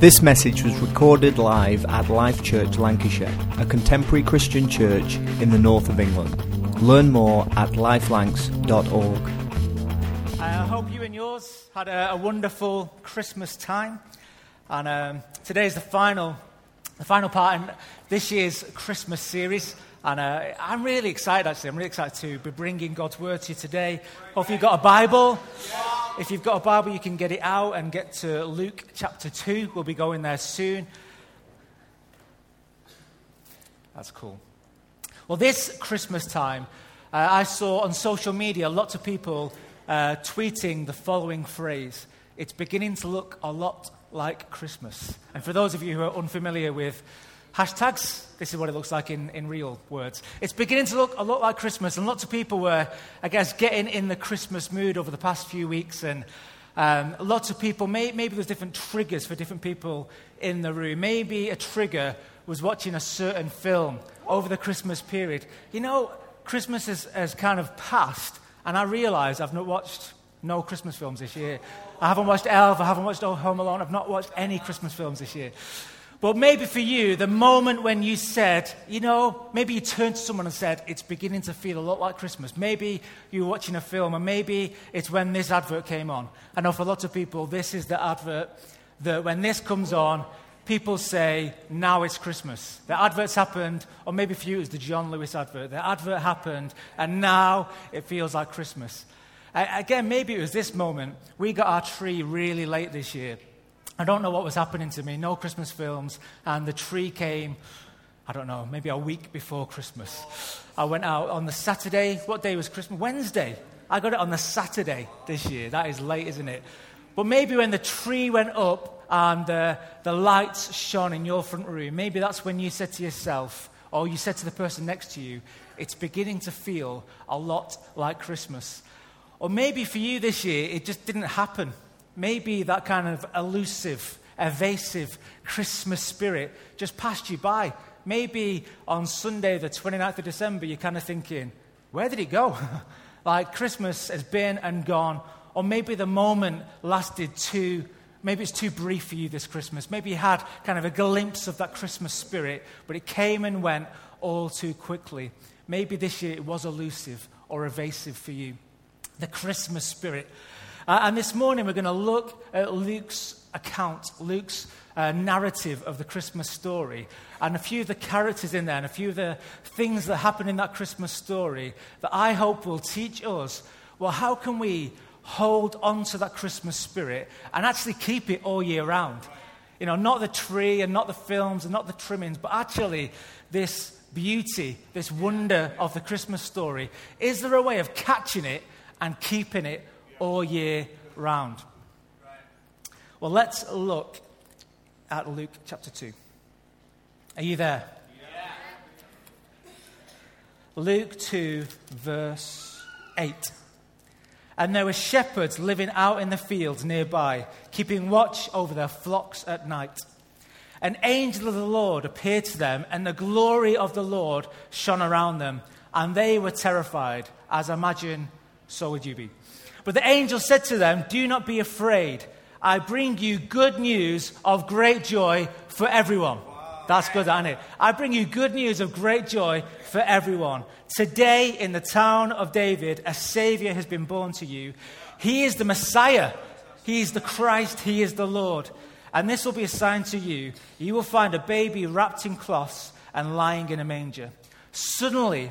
This message was recorded live at Life Church Lancashire, a contemporary Christian church in the north of England. Learn more at lifelancs.org. I hope you and yours had a, a wonderful Christmas time. And um, today is the final, the final part in this year's Christmas series. And uh, I'm really excited, actually. I'm really excited to be bringing God's word to you today. Hope you've got a Bible. If you've got a Bible, you can get it out and get to Luke chapter 2. We'll be going there soon. That's cool. Well, this Christmas time, uh, I saw on social media lots of people uh, tweeting the following phrase It's beginning to look a lot like Christmas. And for those of you who are unfamiliar with hashtags, this is what it looks like in, in real words. It's beginning to look a lot like Christmas, and lots of people were, I guess, getting in the Christmas mood over the past few weeks. And um, lots of people, may, maybe there's different triggers for different people in the room. Maybe a trigger was watching a certain film over the Christmas period. You know, Christmas has, has kind of passed, and I realize I've not watched no Christmas films this year. I haven't watched Elf, I haven't watched Home Alone, I've not watched any Christmas films this year. But maybe for you, the moment when you said, you know, maybe you turned to someone and said, it's beginning to feel a lot like Christmas. Maybe you were watching a film, and maybe it's when this advert came on. I know for lots of people, this is the advert that when this comes on, people say, now it's Christmas. The advert's happened, or maybe for you, it was the John Lewis advert. The advert happened, and now it feels like Christmas. again, maybe it was this moment. We got our tree really late this year. I don't know what was happening to me. No Christmas films. And the tree came, I don't know, maybe a week before Christmas. I went out on the Saturday. What day was Christmas? Wednesday. I got it on the Saturday this year. That is late, isn't it? But maybe when the tree went up and uh, the lights shone in your front room, maybe that's when you said to yourself, or you said to the person next to you, it's beginning to feel a lot like Christmas. Or maybe for you this year, it just didn't happen maybe that kind of elusive, evasive Christmas spirit just passed you by. Maybe on Sunday, the 29th of December, you're kind of thinking, where did it go? like Christmas has been and gone. Or maybe the moment lasted too, maybe it's too brief for you this Christmas. Maybe you had kind of a glimpse of that Christmas spirit, but it came and went all too quickly. Maybe this year it was elusive or evasive for you. The Christmas spirit. Uh, and this morning we're going to look at Luke's account, Luke's uh, narrative of the Christmas story, and a few of the characters in there, and a few of the things that happen in that Christmas story that I hope will teach us well, how can we hold on to that Christmas spirit and actually keep it all year round? You know, not the tree and not the films and not the trimmings, but actually this beauty, this wonder of the Christmas story. Is there a way of catching it and keeping it all year round. Well, let's look at Luke chapter 2. Are you there? Yeah. Luke 2, verse 8. And there were shepherds living out in the fields nearby, keeping watch over their flocks at night. An angel of the Lord appeared to them, and the glory of the Lord shone around them, and they were terrified, as I imagine so would you be. But the angel said to them, Do not be afraid. I bring you good news of great joy for everyone. That's good, isn't it? I bring you good news of great joy for everyone. Today, in the town of David, a Savior has been born to you. He is the Messiah. He is the Christ. He is the Lord. And this will be a sign to you. You will find a baby wrapped in cloths and lying in a manger. Suddenly,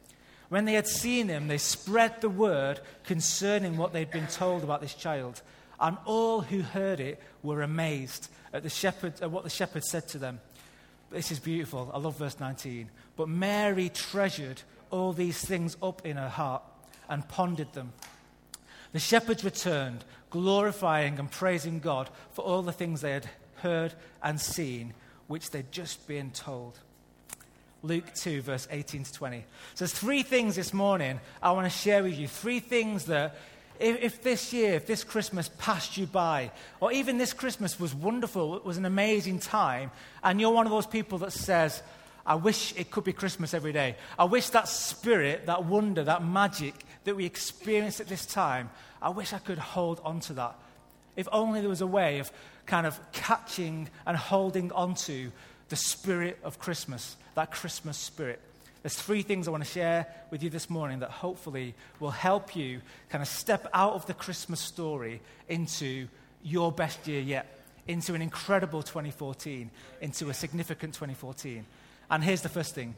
When they had seen him, they spread the word concerning what they'd been told about this child. And all who heard it were amazed at, the shepherd, at what the shepherd said to them. This is beautiful. I love verse 19. But Mary treasured all these things up in her heart and pondered them. The shepherds returned, glorifying and praising God for all the things they had heard and seen, which they'd just been told. Luke 2, verse 18 to 20. So there's three things this morning I want to share with you. Three things that, if, if, this year, if this Christmas passed you by, or even this Christmas was wonderful, it was an amazing time, and you're one of those people that says, I wish it could be Christmas every day. I wish that spirit, that wonder, that magic that we experience at this time, I wish I could hold on to that. If only there was a way of kind of catching and holding onto the spirit of Christmas, that Christmas spirit. There's three things I want to share with you this morning that hopefully will help you kind of step out of the Christmas story into your best year yet, into an incredible 2014, into a significant 2014. And here's the first thing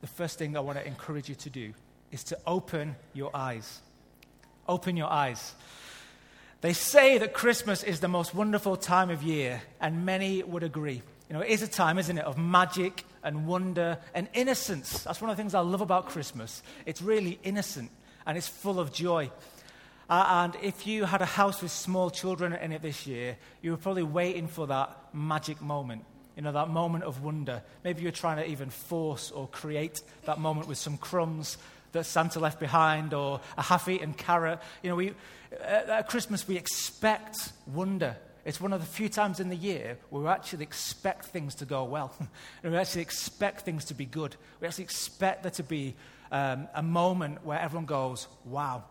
the first thing I want to encourage you to do is to open your eyes. Open your eyes. They say that Christmas is the most wonderful time of year, and many would agree. You know, it is a time, isn't it, of magic and wonder and innocence. That's one of the things I love about Christmas. It's really innocent and it's full of joy. Uh, and if you had a house with small children in it this year, you were probably waiting for that magic moment. You know, that moment of wonder. Maybe you're trying to even force or create that moment with some crumbs that Santa left behind or a half eaten carrot. You know, we, at Christmas, we expect wonder. It's one of the few times in the year where we actually expect things to go well. and we actually expect things to be good. We actually expect there to be um, a moment where everyone goes, wow.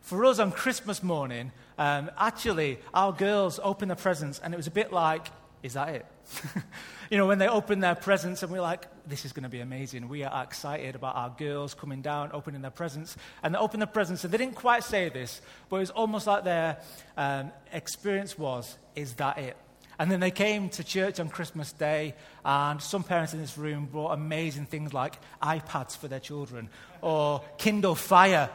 For us on Christmas morning, um, actually, our girls opened their presents, and it was a bit like, is that it? you know, when they open their presents and we're like, this is going to be amazing. We are excited about our girls coming down, opening their presents. And they open their presents, and they didn't quite say this, but it was almost like their um, experience was, is that it? And then they came to church on Christmas Day, and some parents in this room brought amazing things like iPads for their children, or Kindle Fire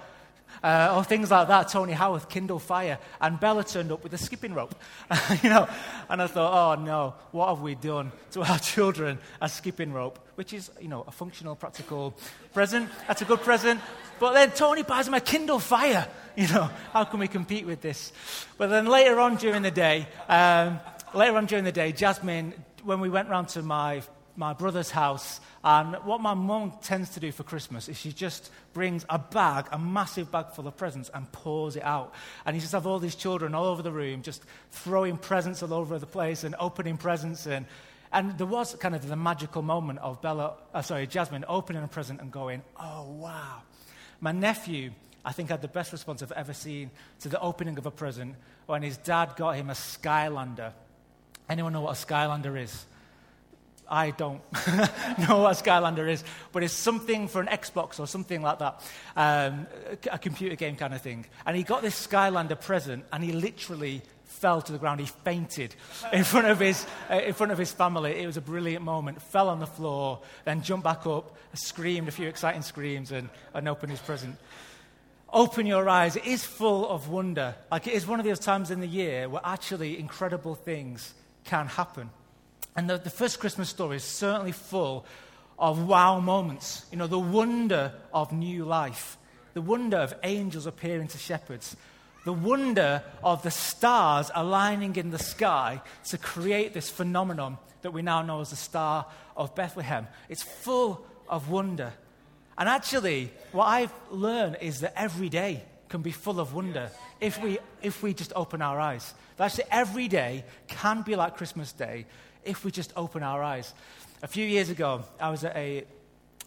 uh, or things like that. Tony Howarth, Kindle Fire, and Bella turned up with a skipping rope. you know, and I thought, oh no, what have we done to our children? A skipping rope, which is, you know, a functional, practical present. That's a good present. But then Tony buys him a Kindle Fire. You know, how can we compete with this? But then later on during the day, um, later on during the day, Jasmine, when we went round to my my brother's house. And what my mum tends to do for Christmas is she just brings a bag, a massive bag full of presents, and pours it out. And you just have all these children all over the room just throwing presents all over the place and opening presents. And, and there was kind of the magical moment of Bella, uh, sorry, Jasmine opening a present and going, oh, wow. My nephew, I think, had the best response I've ever seen to the opening of a present when his dad got him a Skylander. Anyone know what a Skylander is? I don't know what Skylander is, but it's something for an Xbox or something like that, um, a computer game kind of thing. And he got this Skylander present, and he literally fell to the ground. He fainted in front of his, uh, in front of his family. It was a brilliant moment. Fell on the floor, then jumped back up, screamed a few exciting screams, and, and opened his present. Open your eyes. It is full of wonder. Like it is one of those times in the year where actually incredible things can happen. And the, the first Christmas story is certainly full of wow moments. You know, the wonder of new life, the wonder of angels appearing to shepherds, the wonder of the stars aligning in the sky to create this phenomenon that we now know as the Star of Bethlehem. It's full of wonder. And actually, what I've learned is that every day can be full of wonder if we, if we just open our eyes. That actually, every day can be like Christmas Day if we just open our eyes. A few years ago, I was at a,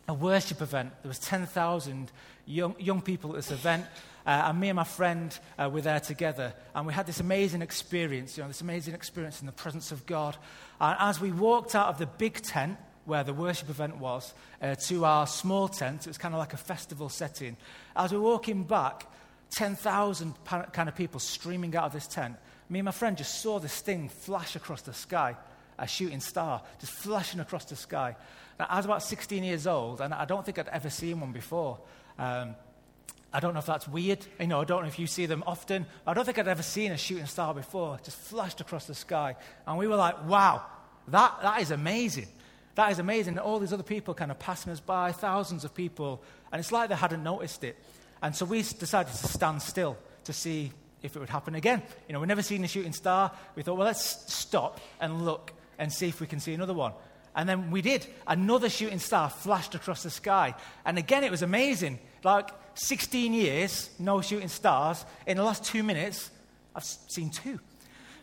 a worship event. There was 10,000 young, young people at this event. Uh, and me and my friend uh, were there together, and we had this amazing experience, you know, this amazing experience in the presence of God. And as we walked out of the big tent where the worship event was uh, to our small tent, it was kind of like a festival setting. As we were walking back, 10,000 kind of people streaming out of this tent. Me and my friend just saw this thing flash across the sky a shooting star just flashing across the sky. Now, I was about 16 years old, and I don't think I'd ever seen one before. Um, I don't know if that's weird. You know, I don't know if you see them often. I don't think I'd ever seen a shooting star before. just flashed across the sky. And we were like, wow, that, that is amazing. That is amazing. And all these other people kind of passing us by, thousands of people. And it's like they hadn't noticed it. And so we decided to stand still to see if it would happen again. You know, we've never seen a shooting star. We thought, well, let's stop and look and see if we can see another one. And then we did. Another shooting star flashed across the sky. And again, it was amazing. Like 16 years, no shooting stars. In the last two minutes, I've seen two.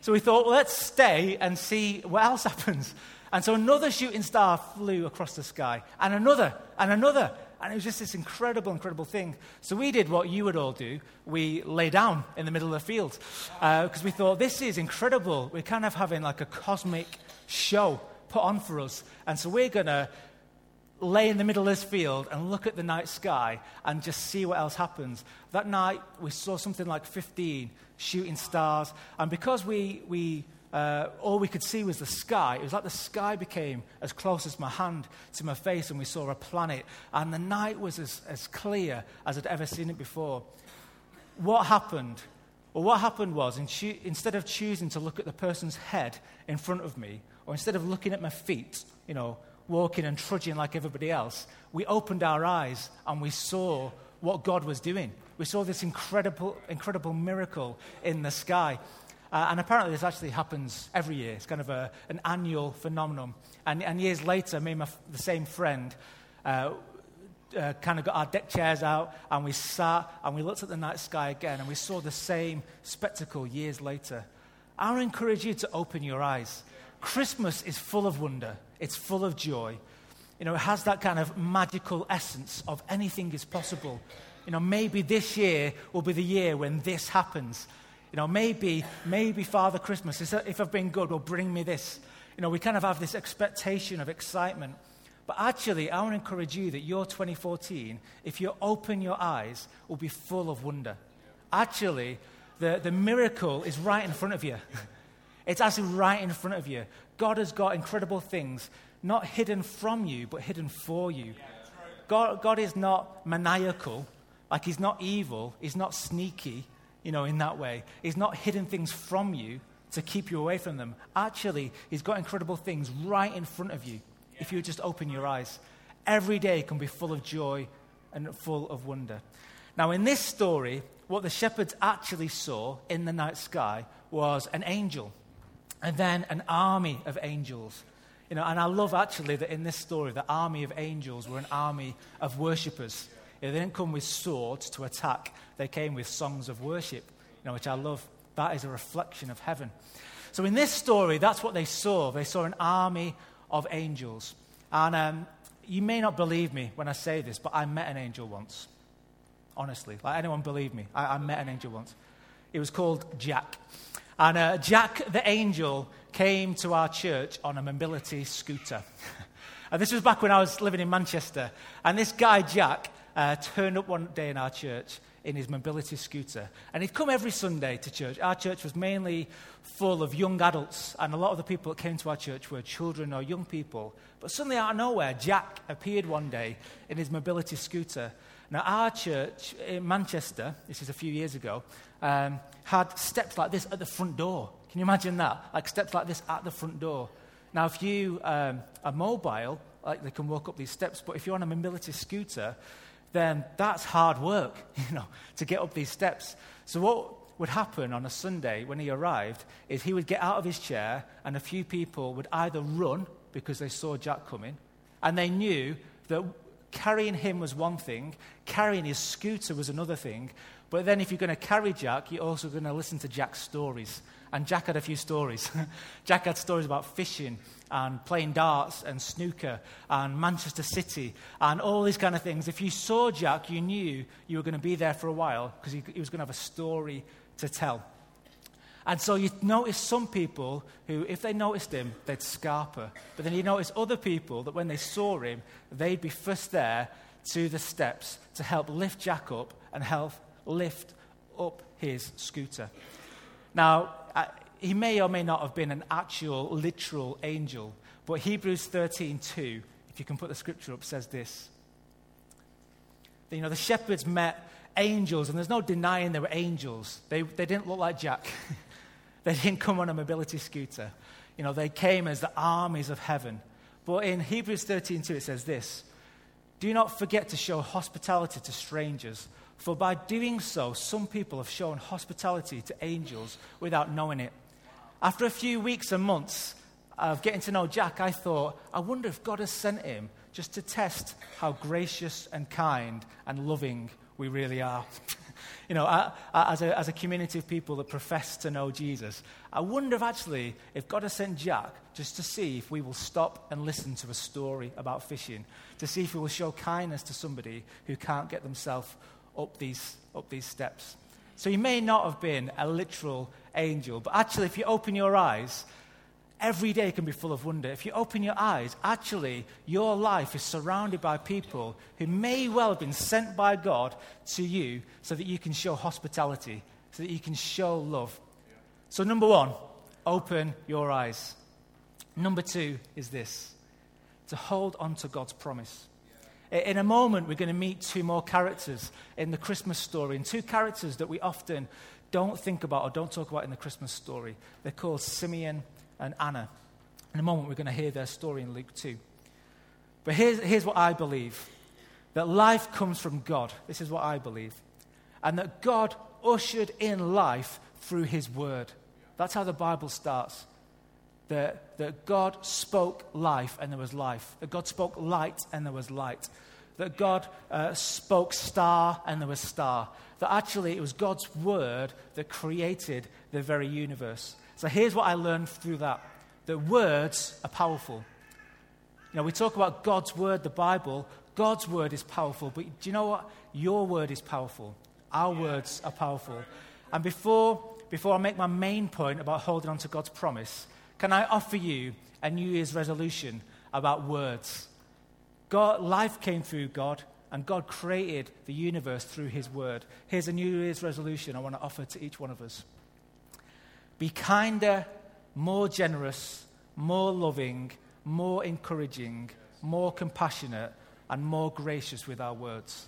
So we thought, let's stay and see what else happens. And so another shooting star flew across the sky, and another, and another. And it was just this incredible, incredible thing. So we did what you would all do. We lay down in the middle of the field because uh, we thought, this is incredible. We're kind of having like a cosmic show put on for us. And so we're going to lay in the middle of this field and look at the night sky and just see what else happens. That night, we saw something like 15 shooting stars. And because we, we uh, all we could see was the sky, it was like the sky became as close as my hand to my face, and we saw a planet. And the night was as, as clear as I'd ever seen it before. What happened? Well, what happened was, in cho- instead of choosing to look at the person's head in front of me, or instead of looking at my feet, you know, walking and trudging like everybody else, we opened our eyes and we saw what God was doing. We saw this incredible, incredible miracle in the sky. Uh, and apparently, this actually happens every year. It's kind of a, an annual phenomenon. And, and years later, me and my, the same friend uh, uh, kind of got our deck chairs out and we sat and we looked at the night sky again and we saw the same spectacle years later. I encourage you to open your eyes Christmas is full of wonder, it's full of joy. You know, it has that kind of magical essence of anything is possible. You know, maybe this year will be the year when this happens. You know, maybe, maybe Father Christmas, if I've been good, will bring me this. You know, we kind of have this expectation of excitement. But actually, I want to encourage you that your 2014, if you open your eyes, will be full of wonder. Actually, the, the miracle is right in front of you. It's actually right in front of you. God has got incredible things, not hidden from you, but hidden for you. God, God is not maniacal, like He's not evil, He's not sneaky, you know, in that way. He's not hidden things from you to keep you away from them. Actually, He's got incredible things right in front of you if you just open your eyes. Every day can be full of joy and full of wonder. Now, in this story, what the shepherds actually saw in the night sky was an angel and then an army of angels. You know, and I love actually that in this story, the army of angels were an army of worshippers. They didn't come with swords to attack, they came with songs of worship, you know, which I love. That is a reflection of heaven. So in this story, that's what they saw. They saw an army of angels. And um, you may not believe me when I say this, but I met an angel once. Honestly, like anyone believe me, I, I met an angel once. It was called Jack. And uh, Jack the angel came to our church on a mobility scooter. and this was back when I was living in Manchester. And this guy, Jack, uh, turned up one day in our church in his mobility scooter. And he'd come every Sunday to church. Our church was mainly full of young adults, and a lot of the people that came to our church were children or young people. But suddenly, out of nowhere, Jack appeared one day in his mobility scooter. Now, our church in Manchester, this is a few years ago, um, had steps like this at the front door. Can you imagine that? Like steps like this at the front door. Now, if you um, are mobile, like they can walk up these steps, but if you're on a mobility scooter, then that's hard work, you know, to get up these steps. So what would happen on a Sunday when he arrived is he would get out of his chair and a few people would either run because they saw Jack coming and they knew that carrying him was one thing, carrying his scooter was another thing. But then, if you're going to carry Jack, you're also going to listen to Jack's stories. And Jack had a few stories. Jack had stories about fishing and playing darts and snooker and Manchester City and all these kind of things. If you saw Jack, you knew you were going to be there for a while because he, he was going to have a story to tell. And so you notice some people who, if they noticed him, they'd scarper. But then you notice other people that when they saw him, they'd be first there to the steps to help lift Jack up and help lift up his scooter. Now, he may or may not have been an actual, literal angel, but Hebrews 13:2, if you can put the scripture up, says this. You know, the shepherds met angels, and there's no denying they were angels. They, they didn't look like Jack. They didn't come on a mobility scooter. You know, they came as the armies of heaven. But in Hebrews 13:2 it says this: Do not forget to show hospitality to strangers, For by doing so, some people have shown hospitality to angels without knowing it. After a few weeks and months of getting to know Jack, I thought, I wonder if God has sent him just to test how gracious and kind and loving we really are. you know, as a, as a community of people that profess to know Jesus, I wonder if actually, if God has sent Jack just to see if we will stop and listen to a story about fishing, to see if we will show kindness to somebody who can't get themselves up these, up these steps. So he may not have been a literal angel, but actually, if you open your eyes, every day can be full of wonder. If you open your eyes, actually, your life is surrounded by people who may well have been sent by God to you so that you can show hospitality, so that you can show love. So, number one, open your eyes. Number two is this to hold on to God's promise. In a moment, we're going to meet two more characters in the Christmas story, and two characters that we often don't think about or don't talk about in the Christmas story. They're called Simeon and Anna. In a moment, we're going to hear their story in Luke 2. But here's, here's what I believe that life comes from God. This is what I believe. And that God ushered in life through his word. That's how the Bible starts. That, that God spoke life and there was life. That God spoke light and there was light that God uh, spoke star and there was star. That actually it was God's word that created the very universe. So here's what I learned through that that words are powerful. You know, we talk about God's word, the Bible. God's word is powerful, but do you know what? Your word is powerful. Our words are powerful. And before, before I make my main point about holding on to God's promise, can I offer you a New Year's resolution about words? God, life came through God, and God created the universe through His Word. Here's a New Year's resolution I want to offer to each one of us Be kinder, more generous, more loving, more encouraging, more compassionate, and more gracious with our words.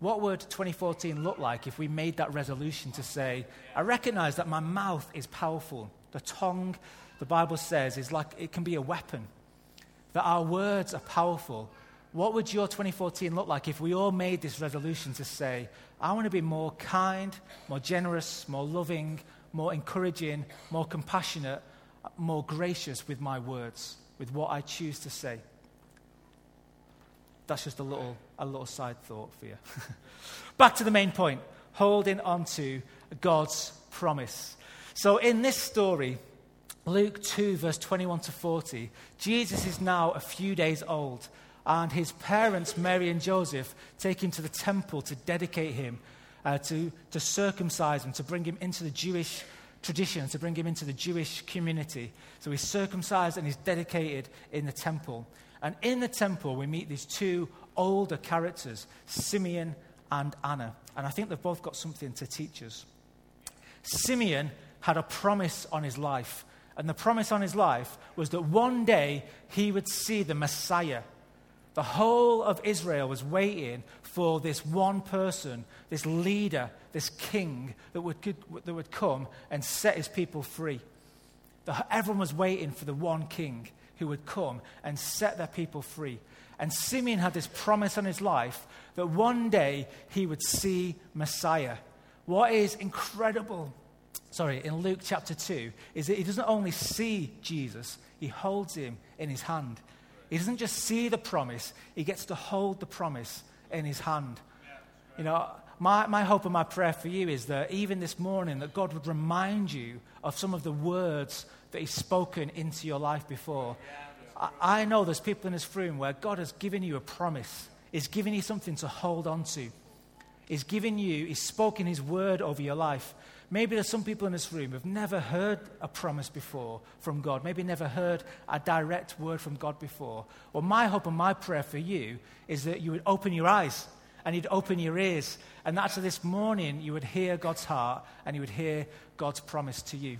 What would 2014 look like if we made that resolution to say, I recognize that my mouth is powerful? The tongue, the Bible says, is like it can be a weapon that our words are powerful. What would your 2014 look like if we all made this resolution to say, I want to be more kind, more generous, more loving, more encouraging, more compassionate, more gracious with my words, with what I choose to say? That's just a little, a little side thought for you. Back to the main point holding on to God's promise. So, in this story, Luke 2, verse 21 to 40, Jesus is now a few days old, and his parents, Mary and Joseph, take him to the temple to dedicate him, uh, to, to circumcise him, to bring him into the Jewish tradition, to bring him into the Jewish community. So he's circumcised and he's dedicated in the temple. And in the temple, we meet these two older characters, Simeon and Anna. And I think they've both got something to teach us. Simeon had a promise on his life and the promise on his life was that one day he would see the Messiah. The whole of Israel was waiting for this one person, this leader, this king that would, that would come and set his people free. The, everyone was waiting for the one king who would come and set their people free. And Simeon had this promise on his life that one day he would see Messiah. What is incredible sorry, in Luke chapter 2 is that he doesn't only see Jesus, he holds him in his hand. He doesn't just see the promise, he gets to hold the promise in his hand. You know, my, my hope and my prayer for you is that even this morning that God would remind you of some of the words that he's spoken into your life before. I, I know there's people in this room where God has given you a promise. He's given you something to hold on to. He's given you, He's spoken His word over your life. Maybe there's some people in this room who've never heard a promise before from God, maybe never heard a direct word from God before. Well, my hope and my prayer for you is that you would open your eyes and you'd open your ears, and that this morning you would hear God's heart and you would hear God's promise to you.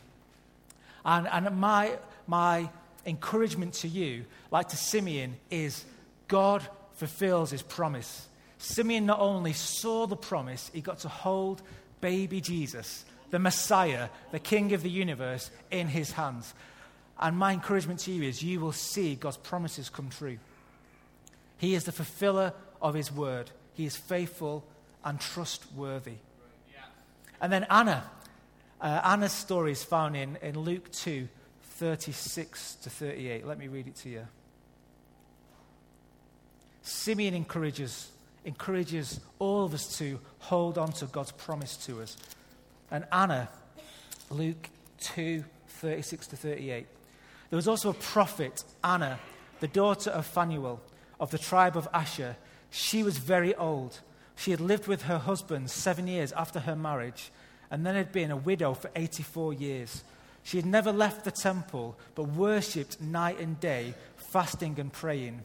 And, and my, my encouragement to you, like to Simeon, is God fulfills his promise. Simeon not only saw the promise, he got to hold baby Jesus the Messiah, the King of the universe, in his hands. And my encouragement to you is you will see God's promises come true. He is the fulfiller of his word, he is faithful and trustworthy. And then Anna. Uh, Anna's story is found in, in Luke 2 36 to 38. Let me read it to you. Simeon encourages, encourages all of us to hold on to God's promise to us. And Anna, Luke 2 36 to 38. There was also a prophet, Anna, the daughter of Phanuel of the tribe of Asher. She was very old. She had lived with her husband seven years after her marriage and then had been a widow for 84 years. She had never left the temple, but worshipped night and day, fasting and praying.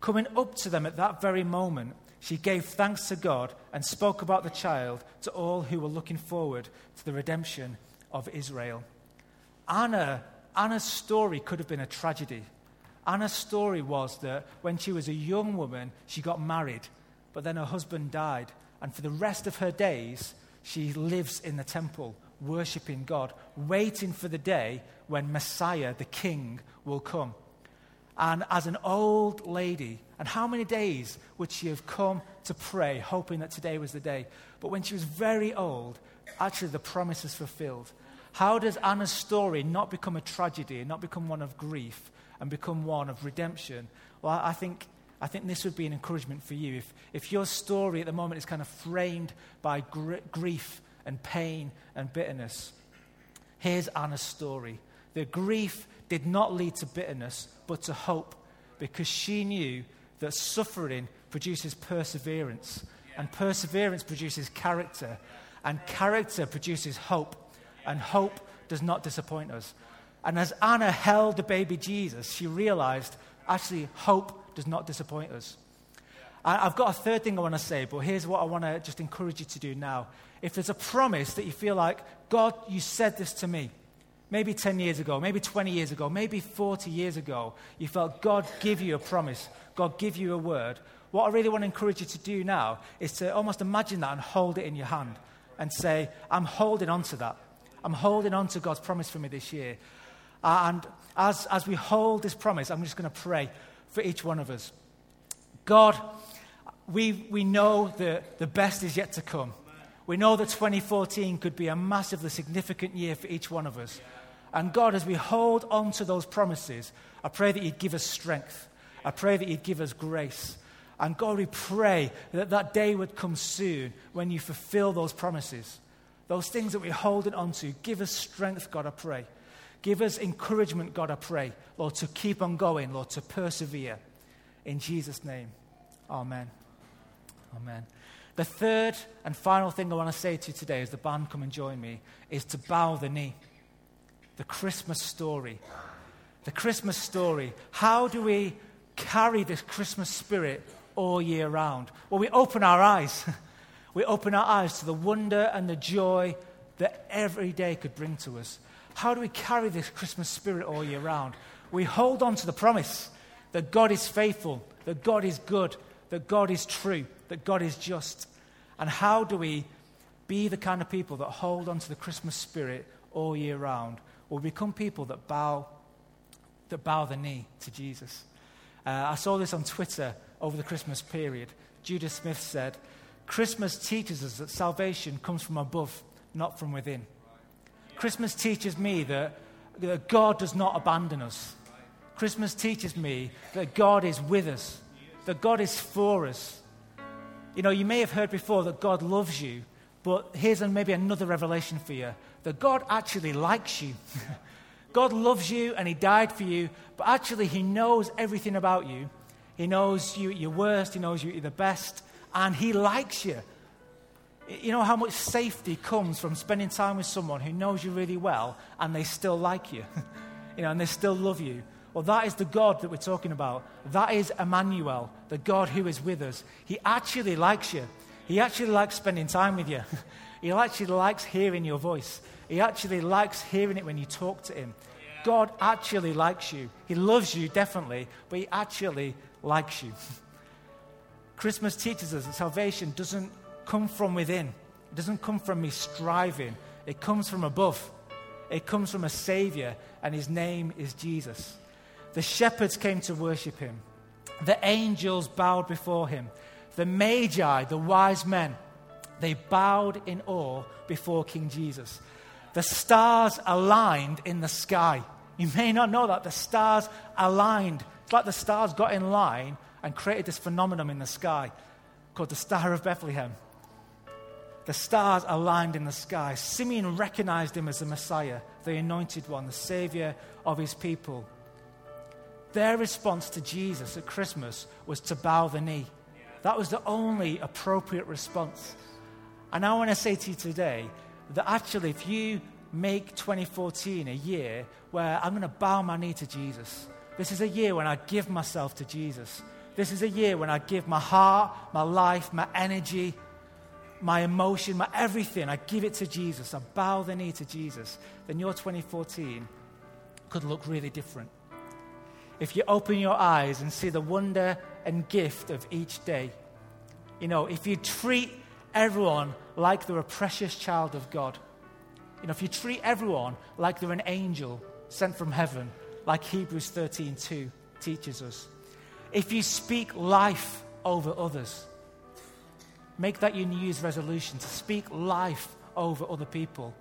Coming up to them at that very moment, she gave thanks to God and spoke about the child to all who were looking forward to the redemption of Israel. Anna, Anna's story could have been a tragedy. Anna's story was that when she was a young woman, she got married, but then her husband died. And for the rest of her days, she lives in the temple, worshipping God, waiting for the day when Messiah, the King, will come. And as an old lady, and how many days would she have come to pray, hoping that today was the day? But when she was very old, actually the promise is fulfilled. How does Anna's story not become a tragedy, not become one of grief, and become one of redemption? Well, I think, I think this would be an encouragement for you. If, if your story at the moment is kind of framed by gr- grief and pain and bitterness, here's Anna's story. The grief did not lead to bitterness, but to hope, because she knew that suffering produces perseverance, and perseverance produces character, and character produces hope, and hope does not disappoint us. And as Anna held the baby Jesus, she realized actually hope does not disappoint us. I've got a third thing I want to say, but here's what I want to just encourage you to do now. If there's a promise that you feel like, God, you said this to me, maybe 10 years ago, maybe 20 years ago, maybe 40 years ago, you felt God give you a promise, God give you a word. What I really want to encourage you to do now is to almost imagine that and hold it in your hand and say, I'm holding on to that. I'm holding on to God's promise for me this year. Uh, and as, as we hold this promise, I'm just going to pray for each one of us. God, we, we know that the best is yet to come. We know that 2014 could be a massively significant year for each one of us. And God, as we hold on to those promises, I pray that you'd give us strength. I pray that you'd give us grace. And God, we pray that that day would come soon when you fulfill those promises. Those things that we're holding on to. Give us strength, God, I pray. Give us encouragement, God, I pray. Lord, to keep on going, Lord, to persevere. In Jesus' name, amen. Amen. The third and final thing I want to say to you today, as the band come and join me, is to bow the knee. The Christmas story. The Christmas story. How do we carry this Christmas spirit all year round? Well, we open our eyes. we open our eyes to the wonder and the joy that every day could bring to us. How do we carry this Christmas spirit all year round? We hold on to the promise that God is faithful, that God is good, that God is true, that God is just. And how do we be the kind of people that hold on to the Christmas spirit all year round? We'll become people that bow, that bow the knee to Jesus. Uh, I saw this on Twitter over the Christmas period. Judah Smith said, Christmas teaches us that salvation comes from above, not from within. Christmas teaches me that, that God does not abandon us. Christmas teaches me that God is with us, that God is for us, you know, you may have heard before that God loves you, but here's maybe another revelation for you that God actually likes you. God loves you and He died for you, but actually He knows everything about you. He knows you at your worst, He knows you at the best, and He likes you. You know how much safety comes from spending time with someone who knows you really well and they still like you, you know, and they still love you. Well, that is the God that we're talking about. That is Emmanuel, the God who is with us. He actually likes you. He actually likes spending time with you. he actually likes hearing your voice. He actually likes hearing it when you talk to him. God actually likes you. He loves you, definitely, but he actually likes you. Christmas teaches us that salvation doesn't come from within, it doesn't come from me striving, it comes from above. It comes from a Savior, and his name is Jesus. The shepherds came to worship him. The angels bowed before him. The magi, the wise men, They bowed in awe before King Jesus. The stars aligned in the sky. You may not know that. The stars aligned. It's like the stars got in line and created this phenomenon in the sky called the Star of Bethlehem. The stars aligned in the sky. Simeon recognized him as the Messiah, the anointed one, the Savior of his people. Their response to Jesus at Christmas was to bow the knee. That was the only appropriate response. And I want to say to you today that actually, if you make 2014 a year where I'm going to bow my knee to Jesus, this is a year when I give myself to Jesus. This is a year when I give my heart, my life, my energy, my emotion, my everything. I give it to Jesus. I bow the knee to Jesus. Then your 2014 could look really different. If you open your eyes and see the wonder and gift of each day, you know, if you treat everyone like they're a precious child of God, you know, if you treat everyone like they're an angel sent from heaven, like Hebrews 13:2 teaches us, if you speak life over others, make that your New Year's resolution to speak life over other people.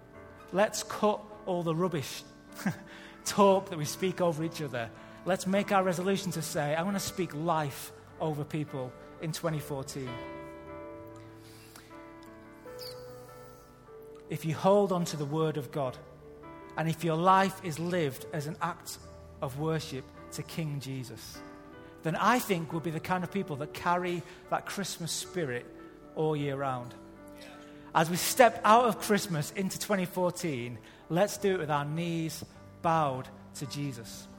Let's cut all the rubbish talk that we speak over each other. Let's make our resolution to say, I want to speak life over people in 2014. If you hold on to the Word of God, and if your life is lived as an act of worship to King Jesus, then I think we'll be the kind of people that carry that Christmas spirit all year round. As we step out of Christmas into 2014, let's do it with our knees bowed to Jesus.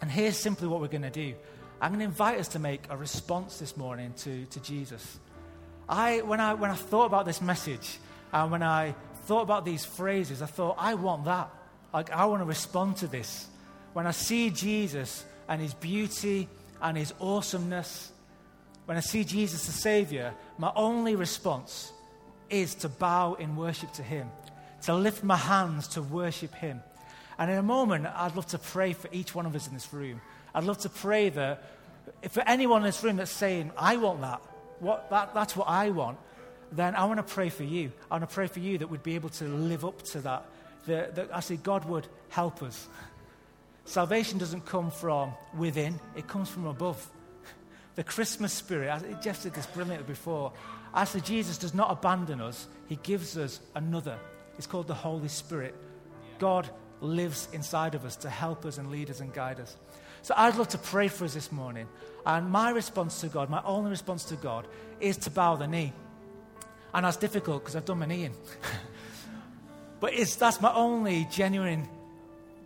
And here's simply what we're going to do I'm going to invite us to make a response this morning to, to Jesus. I, when, I, when I thought about this message, and when I thought about these phrases, I thought, I want that. Like, I want to respond to this. When I see Jesus and his beauty and his awesomeness, when I see Jesus the Savior, my only response is to bow in worship to him, to lift my hands to worship him. And in a moment, I'd love to pray for each one of us in this room. I'd love to pray that for anyone in this room that's saying, I want that, what, that that's what I want, then I want to pray for you. I want to pray for you that we'd be able to live up to that. That, that actually God would help us. Salvation doesn't come from within, it comes from above. The Christmas spirit, Jeff said this brilliantly before. Actually, Jesus does not abandon us, He gives us another. It's called the Holy Spirit. God lives inside of us to help us and lead us and guide us. So I'd love to pray for us this morning. And my response to God, my only response to God, is to bow the knee. And that's difficult because I've done my knee in. but it's, that's my only genuine,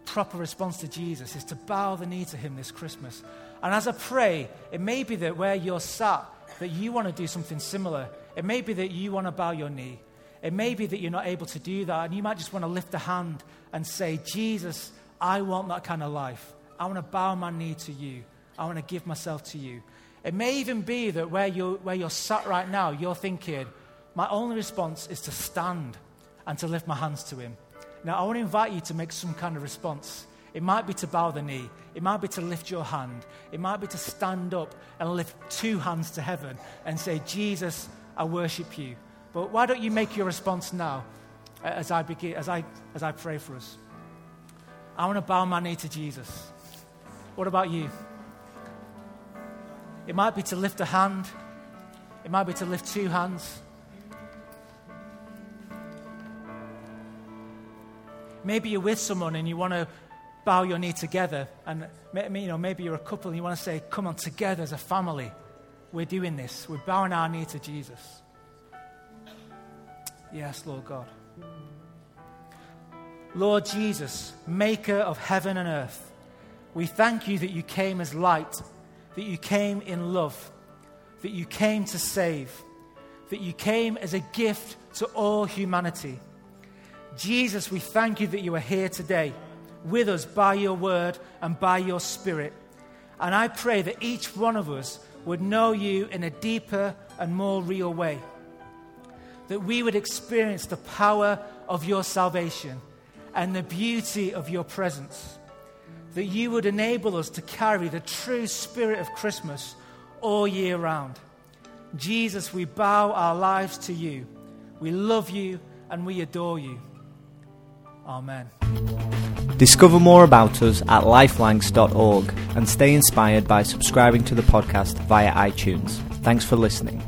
proper response to Jesus, is to bow the knee to Him this Christmas. And as I pray, it may be that where you're sat, that you want to do something similar. It may be that you want to bow your knee. It may be that you're not able to do that, and you might just want to lift a hand and say, Jesus, I want that kind of life. I want to bow my knee to you. I want to give myself to you. It may even be that where you're, where you're sat right now, you're thinking, my only response is to stand and to lift my hands to Him. Now, I want to invite you to make some kind of response. It might be to bow the knee. It might be to lift your hand. It might be to stand up and lift two hands to heaven and say, Jesus, I worship you. But why don't you make your response now as I, begin, as I, as I pray for us? I want to bow my knee to Jesus. What about you? It might be to lift a hand, it might be to lift two hands. Maybe you're with someone and you want to bow your knee together. And you know, maybe you're a couple and you want to say, Come on, together as a family, we're doing this. We're bowing our knee to Jesus. Yes, Lord God. Lord Jesus, maker of heaven and earth, we thank you that you came as light, that you came in love, that you came to save, that you came as a gift to all humanity. Jesus, we thank you that you are here today with us by your word and by your spirit. And I pray that each one of us would know you in a deeper and more real way. That we would experience the power of your salvation and the beauty of your presence. That you would enable us to carry the true spirit of Christmas all year round. Jesus, we bow our lives to you. We love you and we adore you. Amen. Discover more about us at lifelancs.org and stay inspired by subscribing to the podcast via iTunes. Thanks for listening.